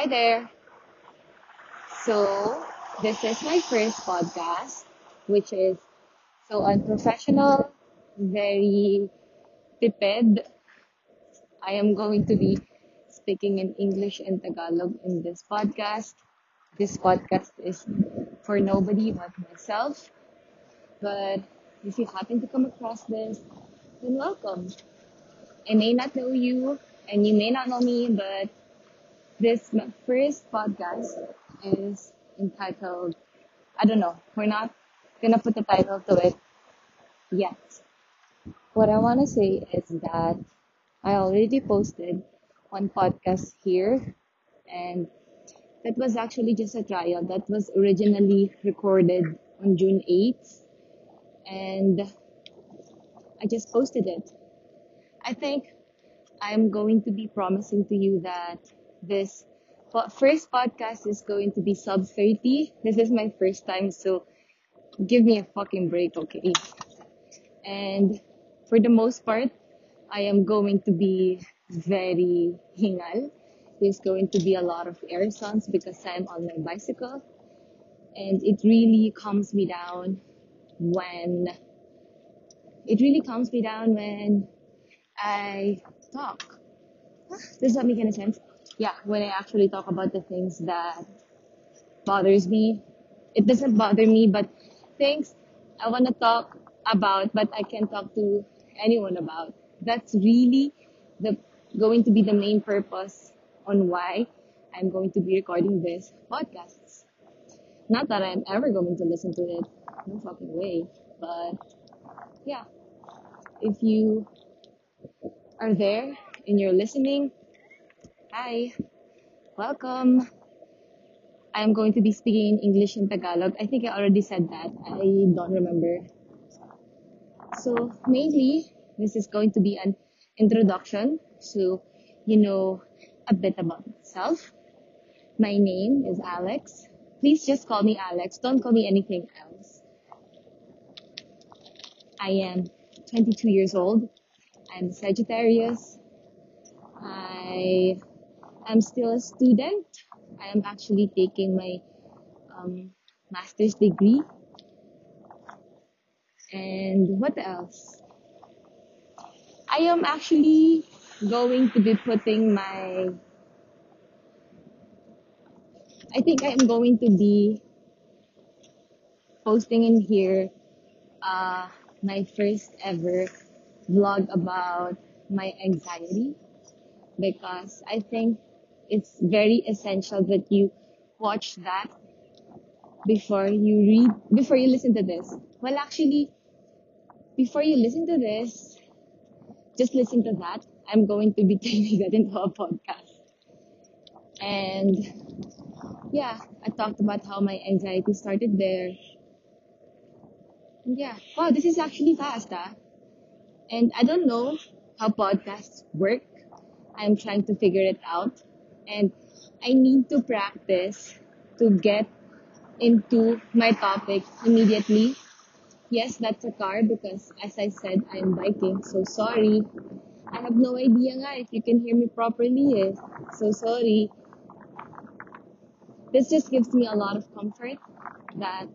Hi there. So, this is my first podcast, which is so unprofessional, very tipid. I am going to be speaking in English and Tagalog in this podcast. This podcast is for nobody but myself. But if you happen to come across this, then welcome. I may not know you and you may not know me, but this first podcast is entitled, I don't know, we're not gonna put the title to it yet. What I wanna say is that I already posted one podcast here and that was actually just a trial that was originally recorded on June 8th and I just posted it. I think I'm going to be promising to you that this first podcast is going to be sub 30. This is my first time, so give me a fucking break, okay? And for the most part, I am going to be very hingal. There's going to be a lot of air sounds because I'm on my bicycle. And it really calms me down when, it really calms me down when I talk. Does that make any sense? Yeah, when I actually talk about the things that bothers me. It doesn't bother me, but things I want to talk about, but I can't talk to anyone about. That's really the going to be the main purpose on why I'm going to be recording this podcast. Not that I'm ever going to listen to it, no fucking way. But yeah, if you are there and you're listening, hi, welcome. I'm going to be speaking in English and Tagalog. I think I already said that. I don't remember. So mainly, this is going to be an introduction. So you know a bit about myself. My name is Alex. Please just call me Alex. Don't call me anything else. I am 22 years old. I'm Sagittarius. I am still a student. I am actually taking my um, master's degree. And what else? I am actually going to be putting my. I think I am going to be posting in here uh, my first ever vlog about my anxiety because I think it's very essential that you watch that before you read, before you listen to this. Well, actually, before you listen to this, just listen to that. I'm going to be turning that into a podcast. And yeah, I talked about how my anxiety started there. Yeah, wow, this is actually fast, ah. And I don't know how podcasts work. I'm trying to figure it out. And I need to practice to get into my topic immediately. Yes, that's a car because as I said, I'm biking. So sorry. I have no idea nga if you can hear me properly. Eh. So sorry. This just gives me a lot of comfort that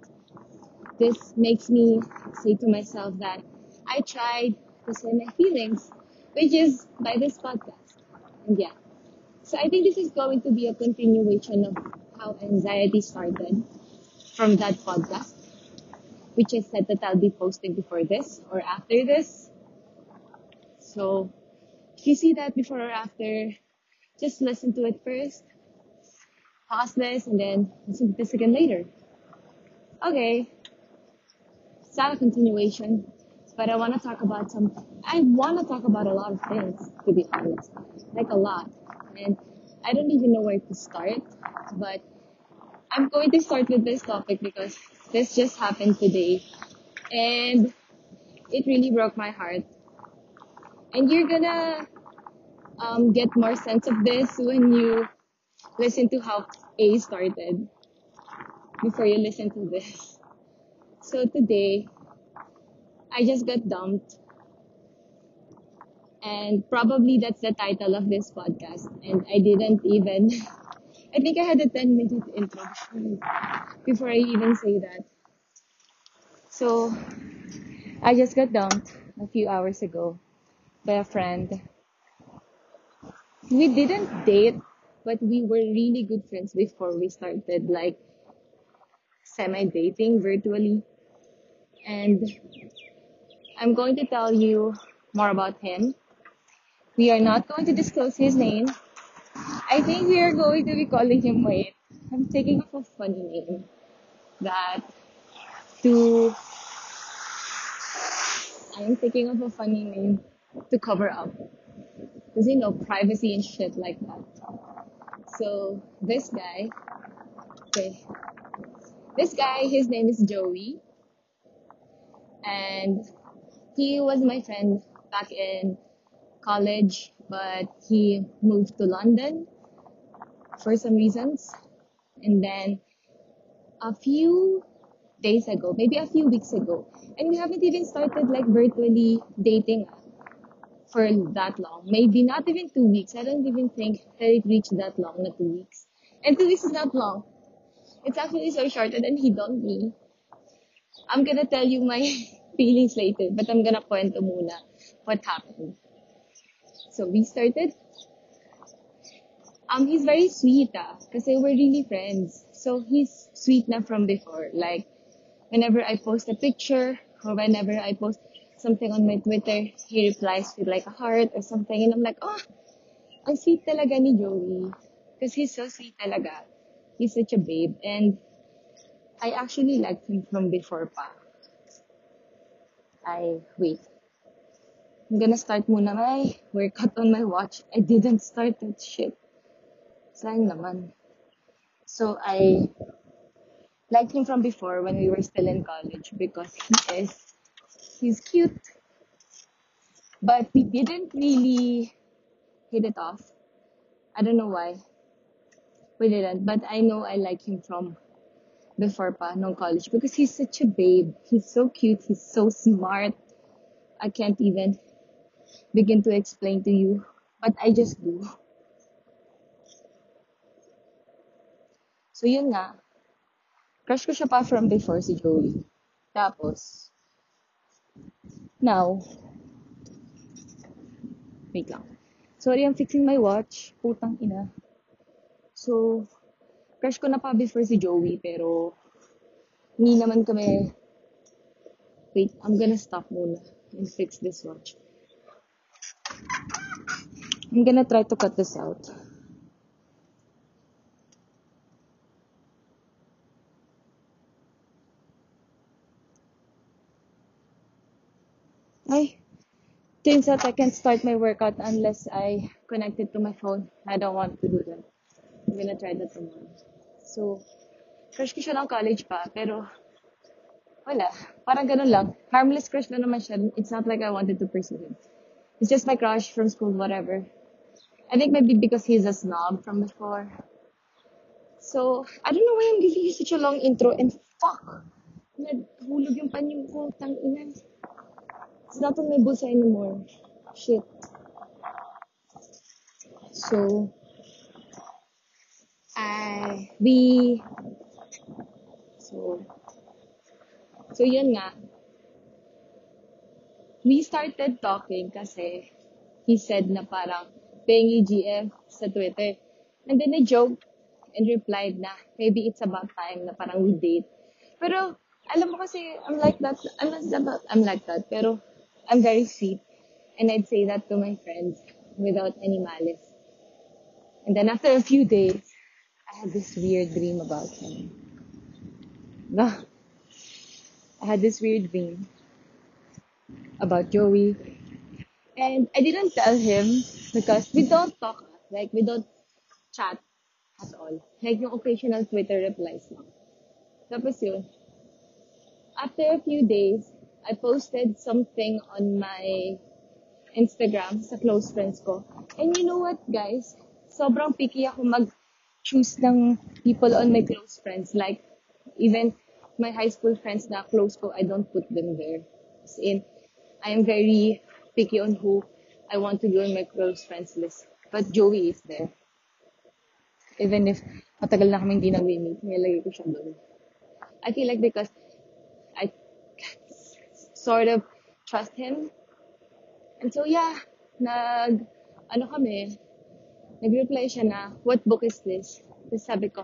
this makes me say to myself that I tried to say my feelings, which is by this podcast. And yeah. So I think this is going to be a continuation of how anxiety started from that podcast, which I said that I'll be posting before this or after this. So if you see that before or after, just listen to it first, pause this, and then listen to this again later. Okay, it's not a continuation, but I want to talk about some. I want to talk about a lot of things, to be honest, like a lot, and I don't even know where to start. But I'm going to start with this topic because this just happened today, and it really broke my heart. And you're gonna um, get more sense of this when you listen to how A started before you listen to this. So today, I just got dumped. And probably that's the title of this podcast. And I didn't even I think I had a 10 minute intro before I even say that. So, I just got dumped a few hours ago by a friend. We didn't date, but we were really good friends before we started like semi dating virtually. And I'm going to tell you more about him. We are not going to disclose his name. I think we are going to be calling him Wait. I'm thinking of a funny name that to I'm thinking of a funny name to cover up. Because you know, privacy and shit like that. So this guy, okay, this guy, his name is Joey, and he was my friend back in college, but he moved to London for some reasons. And then a few days ago, maybe a few weeks ago, and we haven't even started like virtually dating for that long. Maybe not even two weeks. I don't even think that it reached that long, not two weeks. And two weeks is not long. It's actually so shorter than he dumped me. I'm gonna tell you my feelings later, but I'm gonna kwento muna what happened. So we started. Um, he's very sweet ah, kasi we're really friends. So he's sweet na from before. Like, whenever I post a picture or whenever I post something on my Twitter, he replies with like a heart or something. And I'm like, oh, ang sweet talaga ni Joey. Because he's so sweet talaga. He's such a babe. And I actually liked him from before pa. I, wait. I'm gonna start muna my workout on my watch. I didn't start that shit. Sayang naman. So I liked him from before when we were still in college because he is he's cute. But we didn't really hit it off. I don't know why. We didn't, but I know I like him from before pa, no college, because he's such a babe. He's so cute. He's so smart. I can't even begin to explain to you, but I just do. So yun nga, crush ko siya pa from before si Joey. Tapos, now, wait lang. Sorry, I'm fixing my watch. Putang ina. So, crush ko na pa before si Joey, pero hindi naman kami... Wait, I'm gonna stop muna and fix this watch. I'm gonna try to cut this out. Ay, turns out I can't start my workout unless I connect it to my phone. I don't want to do that. I'm gonna try that tomorrow. So, crush ko siya ng college pa, pero wala. Parang ganun lang. Harmless crush na naman siya. It's not like I wanted to pursue him. It's just my crush from school, whatever. I think maybe because he's a snob from before. So, I don't know why I'm giving you such a long intro and fuck! Nahulog yung panyo ko, tang ina. It's not on my bulsa anymore. Shit. So, I, we, so, so yun nga. We started talking kasi he said na parang pengi GF sa Twitter. And then I joked and replied na maybe it's about time na parang we date. Pero alam mo kasi I'm like that. I'm not about I'm like that. Pero I'm very sweet. And I'd say that to my friends without any malice. And then after a few days, I had this weird dream about him. No. I had this weird dream about Joey. And I didn't tell him because we don't talk. Like, we don't chat at all. Like, yung occasional Twitter replies lang. Tapos yun, after a few days, I posted something on my Instagram sa close friends ko. And you know what, guys? Sobrang picky ako mag-choose ng people on my close friends. Like, even my high school friends na close ko, I don't put them there. As in, I am very picky on who I want to be on my close friends list. But Joey is there. Even if matagal na kaming hindi nag-meet, nilagay ko siya doon. I feel like because I sort of trust him. And so yeah, nag, ano kami, nag-reply siya na, what book is this? Tapos sabi ko,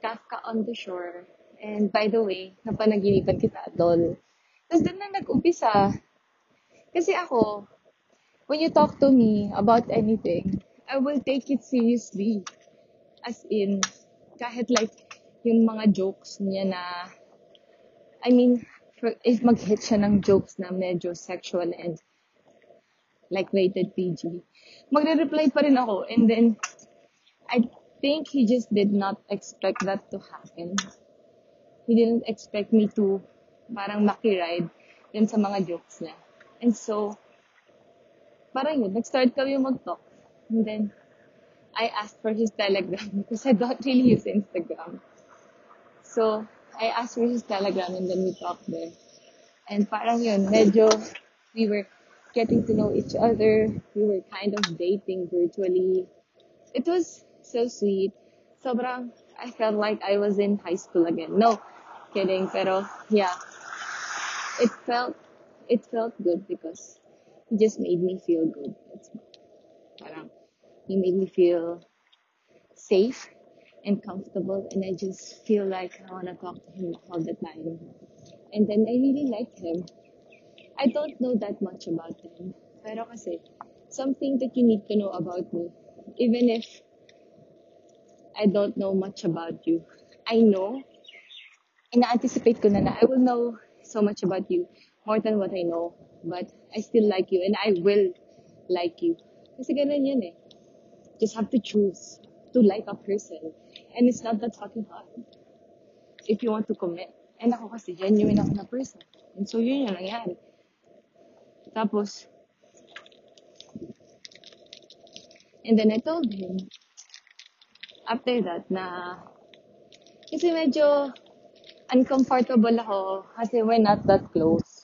Kafka on the Shore. And by the way, napanaginipan kita doon. Tapos doon na nag-umpisa. Kasi ako, when you talk to me about anything, I will take it seriously. As in, kahit like, yung mga jokes niya na, I mean, for, if mag-hit siya ng jokes na medyo sexual and like rated PG, magre-reply pa rin ako. And then, I think he just did not expect that to happen. He didn't expect me to parang makiride yun sa mga jokes niya. And so, parang yun, nag-start kami mag-talk. And then, I asked for his telegram because I don't really use Instagram. So, I asked for his telegram and then we talked there. And parang yun, medyo we were getting to know each other. We were kind of dating virtually. It was so sweet. Sobrang, I felt like I was in high school again. No, kidding. Pero, yeah. It felt, it felt good because he just made me feel good. It's parang, he made me feel safe and comfortable and I just feel like I want to talk to him all the time. And then I really like him. I don't know that much about him. Pero kasi, something that you need to know about me, even if I don't know much about you, I know, ina-anticipate ko na na I will know so much about you, more than what I know, but I still like you and I will like you. Kasi ganun yun eh. Just have to choose to like a person. And it's not that fucking hard. If you want to commit. And ako kasi genuine ako na person. And so yun yung nangyari. Tapos, and then I told him, after that, na, kasi medyo uncomfortable ako kasi we're not that close.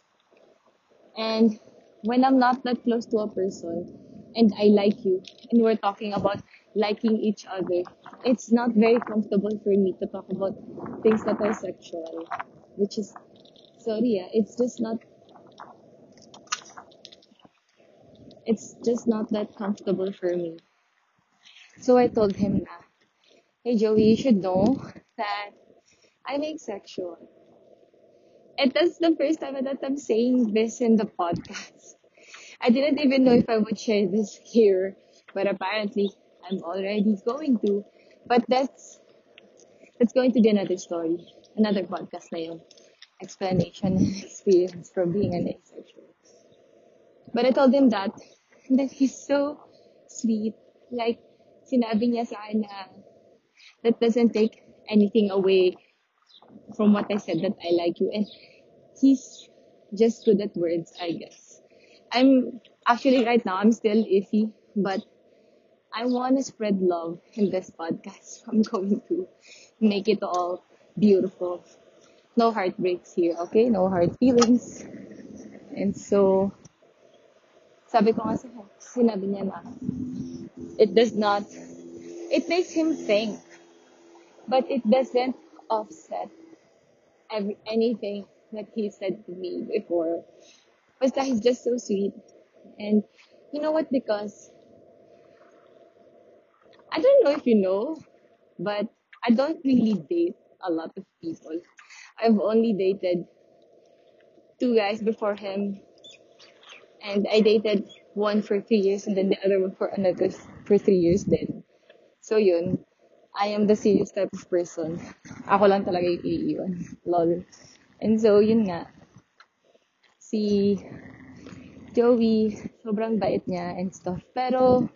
And when I'm not that close to a person, and I like you, and we're talking about liking each other, it's not very comfortable for me to talk about things that are sexual, which is, sorry, yeah, it's just not, it's just not that comfortable for me. So I told him hey Joey, you should know that I'm asexual. And that's the first time that I'm saying this in the podcast. I didn't even know if I would share this here, but apparently I'm already going to. But that's that's going to be another story, another podcast na explanation and experience from being an asexual. But I told him that, that he's so sweet. Like, sinabi niya sa akin na that doesn't take anything away from what I said that I like you. And he's just good at words, I guess. I'm actually right now, I'm still iffy, but I want to spread love in this podcast. I'm going to make it all beautiful. No heartbreaks here, okay? No hard feelings. And so, sabi ko nga sa sinabi niya na, it does not, it makes him think, but it doesn't offset every, anything that he said to me before. Basta he's just so sweet. And you know what? Because I don't know if you know, but I don't really date a lot of people. I've only dated two guys before him, and I dated one for three years, and then the other one for another for three years. Then, so yun. I am the serious type of person. Ako lang talaga yung iiwan. Lol. And so, yun nga. Si Joey, sobrang bait niya and stuff. Pero,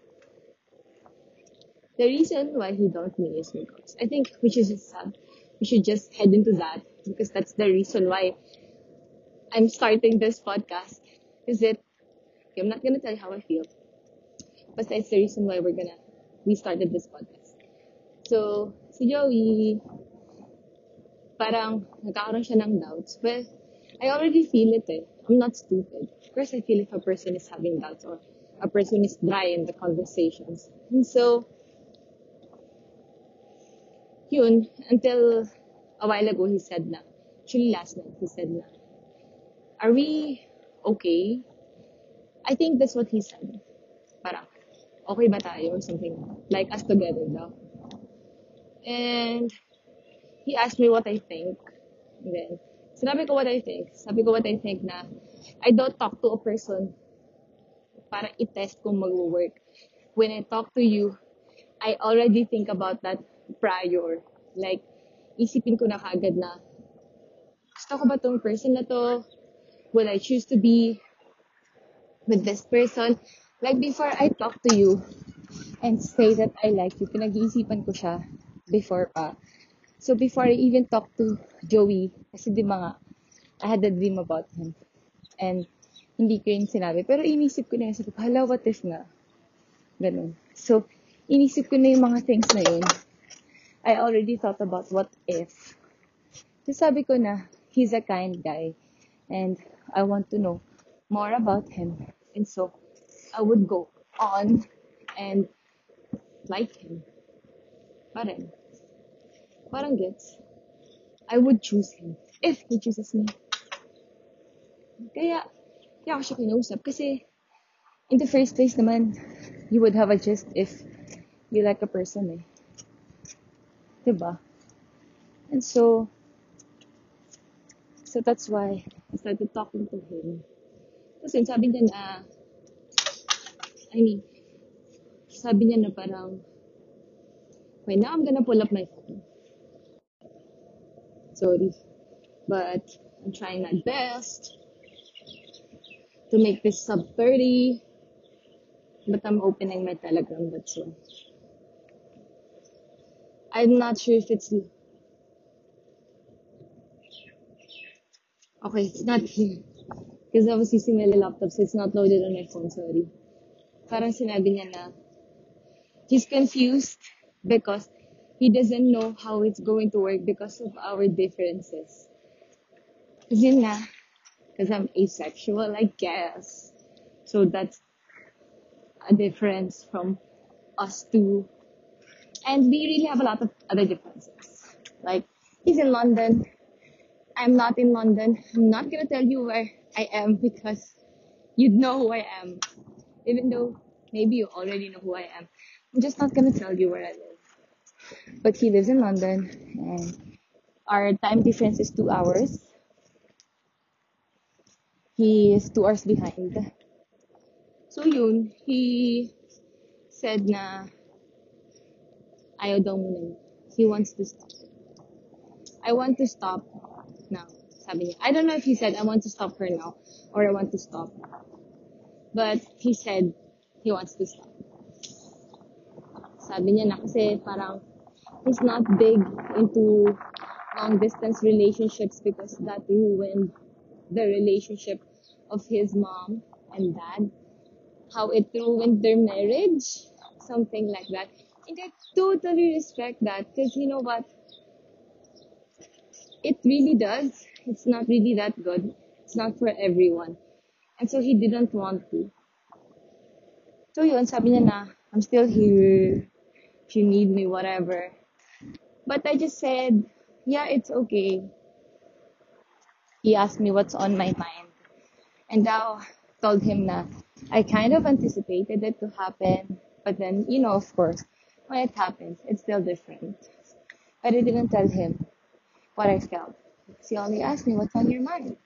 the reason why he dumped me is because I think we should just have, we should just head into that because that's the reason why I'm starting this podcast. Is it? Okay, I'm not gonna tell you how I feel, but that's the reason why we're gonna we started this podcast. So, si Joey, parang nagkakaroon siya ng doubts. Well, I already feel it eh. I'm not stupid. Of course, I feel if a person is having doubts or a person is dry in the conversations. And so, yun, until a while ago, he said na, actually last night, he said na, are we okay? I think that's what he said. Parang, okay ba tayo or something like us together daw. And he asked me what I think. And then, sinabi ko what I think. Sabi ko what I think na, I don't talk to a person para i-test kung mag-work. When I talk to you, I already think about that prior. Like, isipin ko na kagad na, gusto ko ba tong person na to? Will I choose to be with this person? Like, before I talk to you and say that I like you, pinag-iisipan ko siya before pa. So, before I even talk to Joey, kasi di ba nga, I had a dream about him. And, hindi ko yung sinabi. Pero inisip ko na yun. Sabi ko, hala, what if nga? Ganun. So, inisip ko na yung mga things na yun. I already thought about what if. So, sabi ko na, he's a kind guy. And I want to know more about him. And so, I would go on and like him. Parang, parang gets. I would choose him if he chooses me. Kaya, kaya ako siya kinausap. Kasi, in the first place naman, you would have a gist if you like a person eh. Diba? And so, so that's why I started talking to him. Kasi sabi niya na, I mean, sabi niya na parang, wait, now I'm gonna pull up my phone. Sorry. But, I'm trying my best to make this sub 30. But I'm opening my Telegram, that's why. I'm not sure if it's okay. It's not here because I was using my laptop, so it's not loaded on my phone. Sorry. Parang sinabi niya na he's confused because he doesn't know how it's going to work because of our differences. Kasi nga, because I'm asexual, I guess. So that's a difference from us two. And we really have a lot of other differences. Like, he's in London. I'm not in London. I'm not gonna tell you where I am because you'd know who I am. Even though maybe you already know who I am. I'm just not gonna tell you where I live. But he lives in London and our time difference is two hours. He is two hours behind. So yun, he said na ayaw daw muna. He wants to stop. I want to stop now. Sabi niya. I don't know if he said I want to stop her now or I want to stop. But he said he wants to stop. Sabi niya na kasi parang he's not big into long distance relationships because that ruined the relationship of his mom and dad. How it ruined their marriage. Something like that. And I totally respect that because you know what? It really does. It's not really that good. It's not for everyone. And so he didn't want to. So yun, sabi niya na, I'm still here. If you need me, whatever. But I just said, yeah, it's okay. He asked me what's on my mind. And now told him na I kind of anticipated it to happen. But then, you know, of course, when it happens, it's still different. But I didn't tell him what I felt. He only asked me, what's on your mind?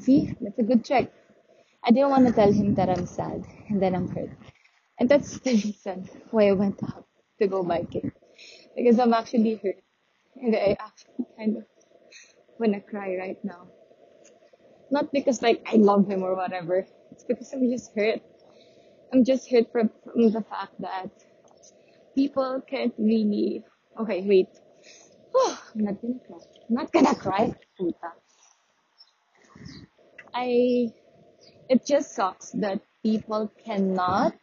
See, that's a good trick. I didn't want to tell him that I'm sad and then I'm hurt. And that's the reason why I went out to go biking. Because I'm actually hurt. And I actually kind of want to cry right now. Not because like I love him or whatever. It's because I'm just hurt. I'm just hurt from, from the fact that people can't really. Okay, wait. I'm not gonna cry. I'm not gonna cry. Puta. I. It just sucks that people cannot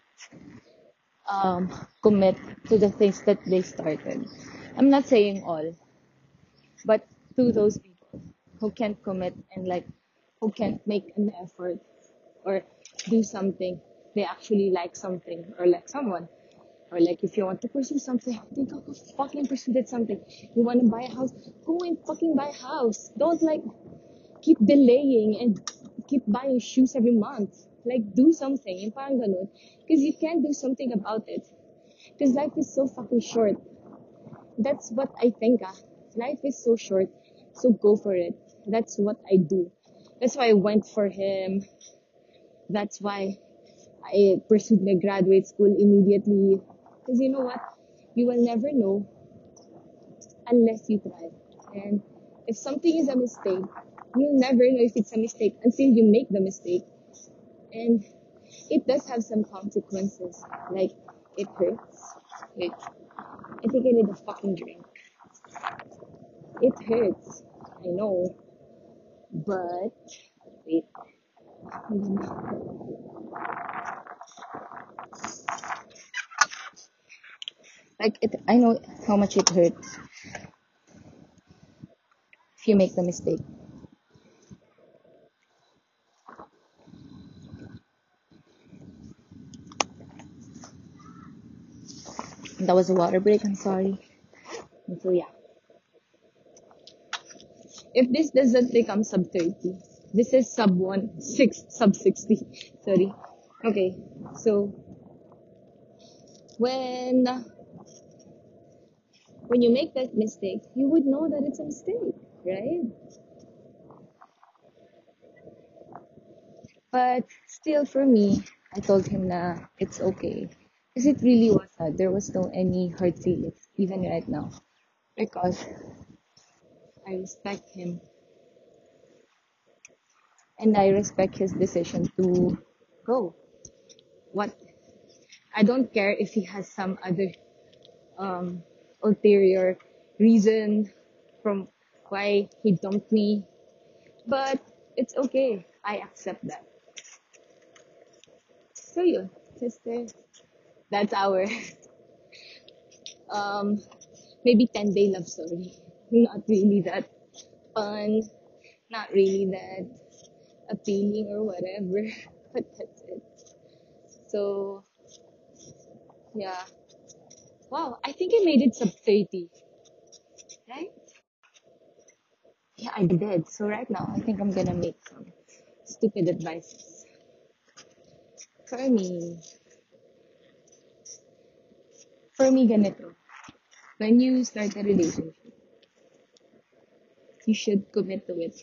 um, commit to the things that they started. I'm not saying all, but to those people who can't commit and like who can't make an effort or do something they actually like something or like someone Or like if you want to pursue something, then go fucking pursue something. You want to buy a house, go and fucking buy a house. Don't like keep delaying and keep buying shoes every month. Like do something. Parang ganun. Because you can't do something about it. Because life is so fucking short. That's what I think. Ah. Life is so short. So go for it. That's what I do. That's why I went for him. That's why I pursued my graduate school immediately. Because you know what? You will never know unless you try. And if something is a mistake, you'll never know if it's a mistake until you make the mistake. And it does have some consequences. Like, it hurts. Wait, I think I need a fucking drink. It hurts. I know. But, wait. Like it, I know how much it hurts if you make the mistake. That was a water break. I'm sorry. And so yeah, if this doesn't become sub 30, this is sub one six sub 60. Sorry. Okay, so when when you make that mistake, you would know that it's a mistake, right? But still, for me, I told him na it's okay. Because it really was sad. There was no any hard feelings, even right now. Because I respect him. And I respect his decision to go. What I don't care if he has some other um, ulterior reason from why he dumped me. But it's okay. I accept that. So yun, sister. That's our um maybe 10 day love story. Not really that fun, not really that appealing or whatever. But that's it. So yeah. Wow, I think I made it sub 30. Right? Yeah, I did. So right now I think I'm gonna make some stupid advices. For me, for me ganito. When you start a relationship, you should commit to it.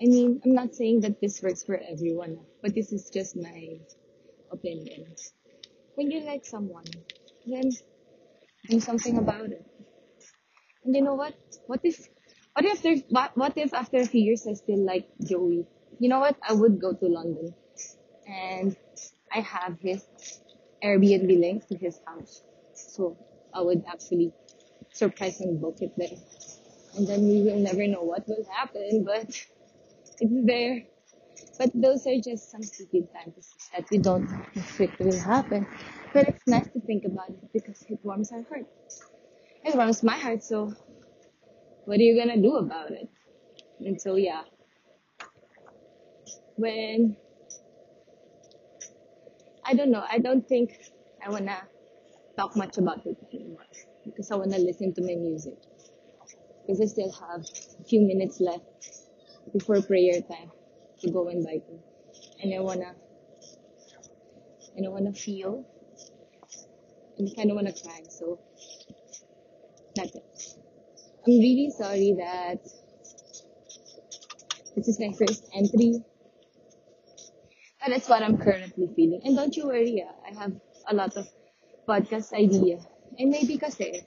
I mean, I'm not saying that this works for everyone, but this is just my opinion. When you like someone, then do something about it. And you know what? What if, what if there's, what, what if after a few years I still like Joey? You know what? I would go to London and I have his Airbnb link to his house. Um, so I would actually surprise and book it there. And then we will never know what will happen, but it's there. But those are just some stupid fantasies that we don't it will happen. But it's nice to think about it because it warms our heart. It warms my heart, so what are you gonna do about it? And so yeah. When I don't know, I don't think I wanna talk much about it anymore. Because I wanna listen to my music. Because I still have a few minutes left before prayer time to go and bike. And I wanna and I wanna feel and I kinda wanna cry, so that's it. I'm really sorry that this is my first entry. But that's what I'm currently feeling. And don't you worry, ah, I have a lot of podcast idea. And maybe kasi,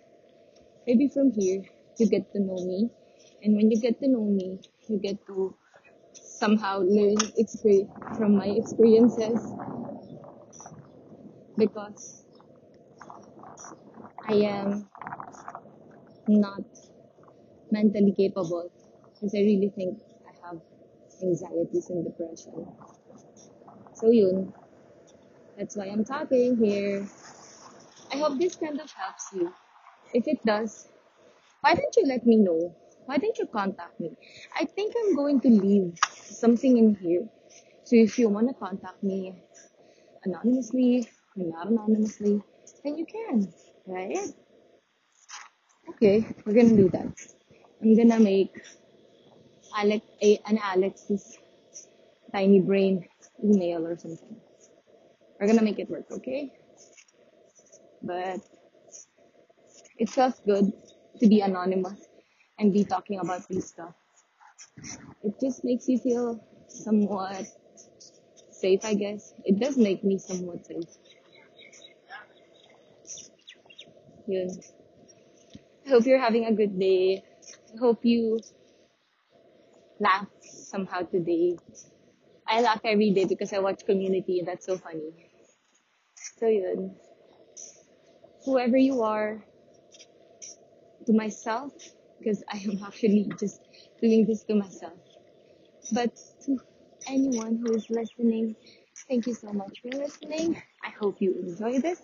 maybe from here, you get to know me. And when you get to know me, you get to somehow learn exper- from my experiences. Because I am not mentally capable. Because I really think I have anxieties and depression. So yun, that's why I'm talking here. I hope this kind of helps you. If it does, why don't you let me know? Why don't you contact me? I think I'm going to leave something in here. So if you want to contact me anonymously, and not anonymously, then you can, right? Okay, we're gonna do that. I'm gonna make Alex a an Alex's tiny brain email or something. We're gonna make it work, okay? But it feels good to be anonymous and be talking about these stuff. It just makes you feel somewhat safe, I guess. It does make me somewhat safe. Yun. I hope you're having a good day. I hope you laugh somehow today. I laugh every day because I watch Community and that's so funny. So yun. Whoever you are, to myself, because I am actually just doing this to myself. But to anyone who is listening, thank you so much for listening. I hope you enjoy this.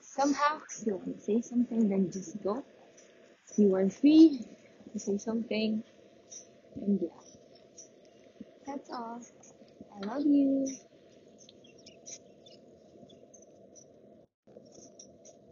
Somehow, if you want to say something, then just go. You are free to say something. And yeah, that's all. I love you.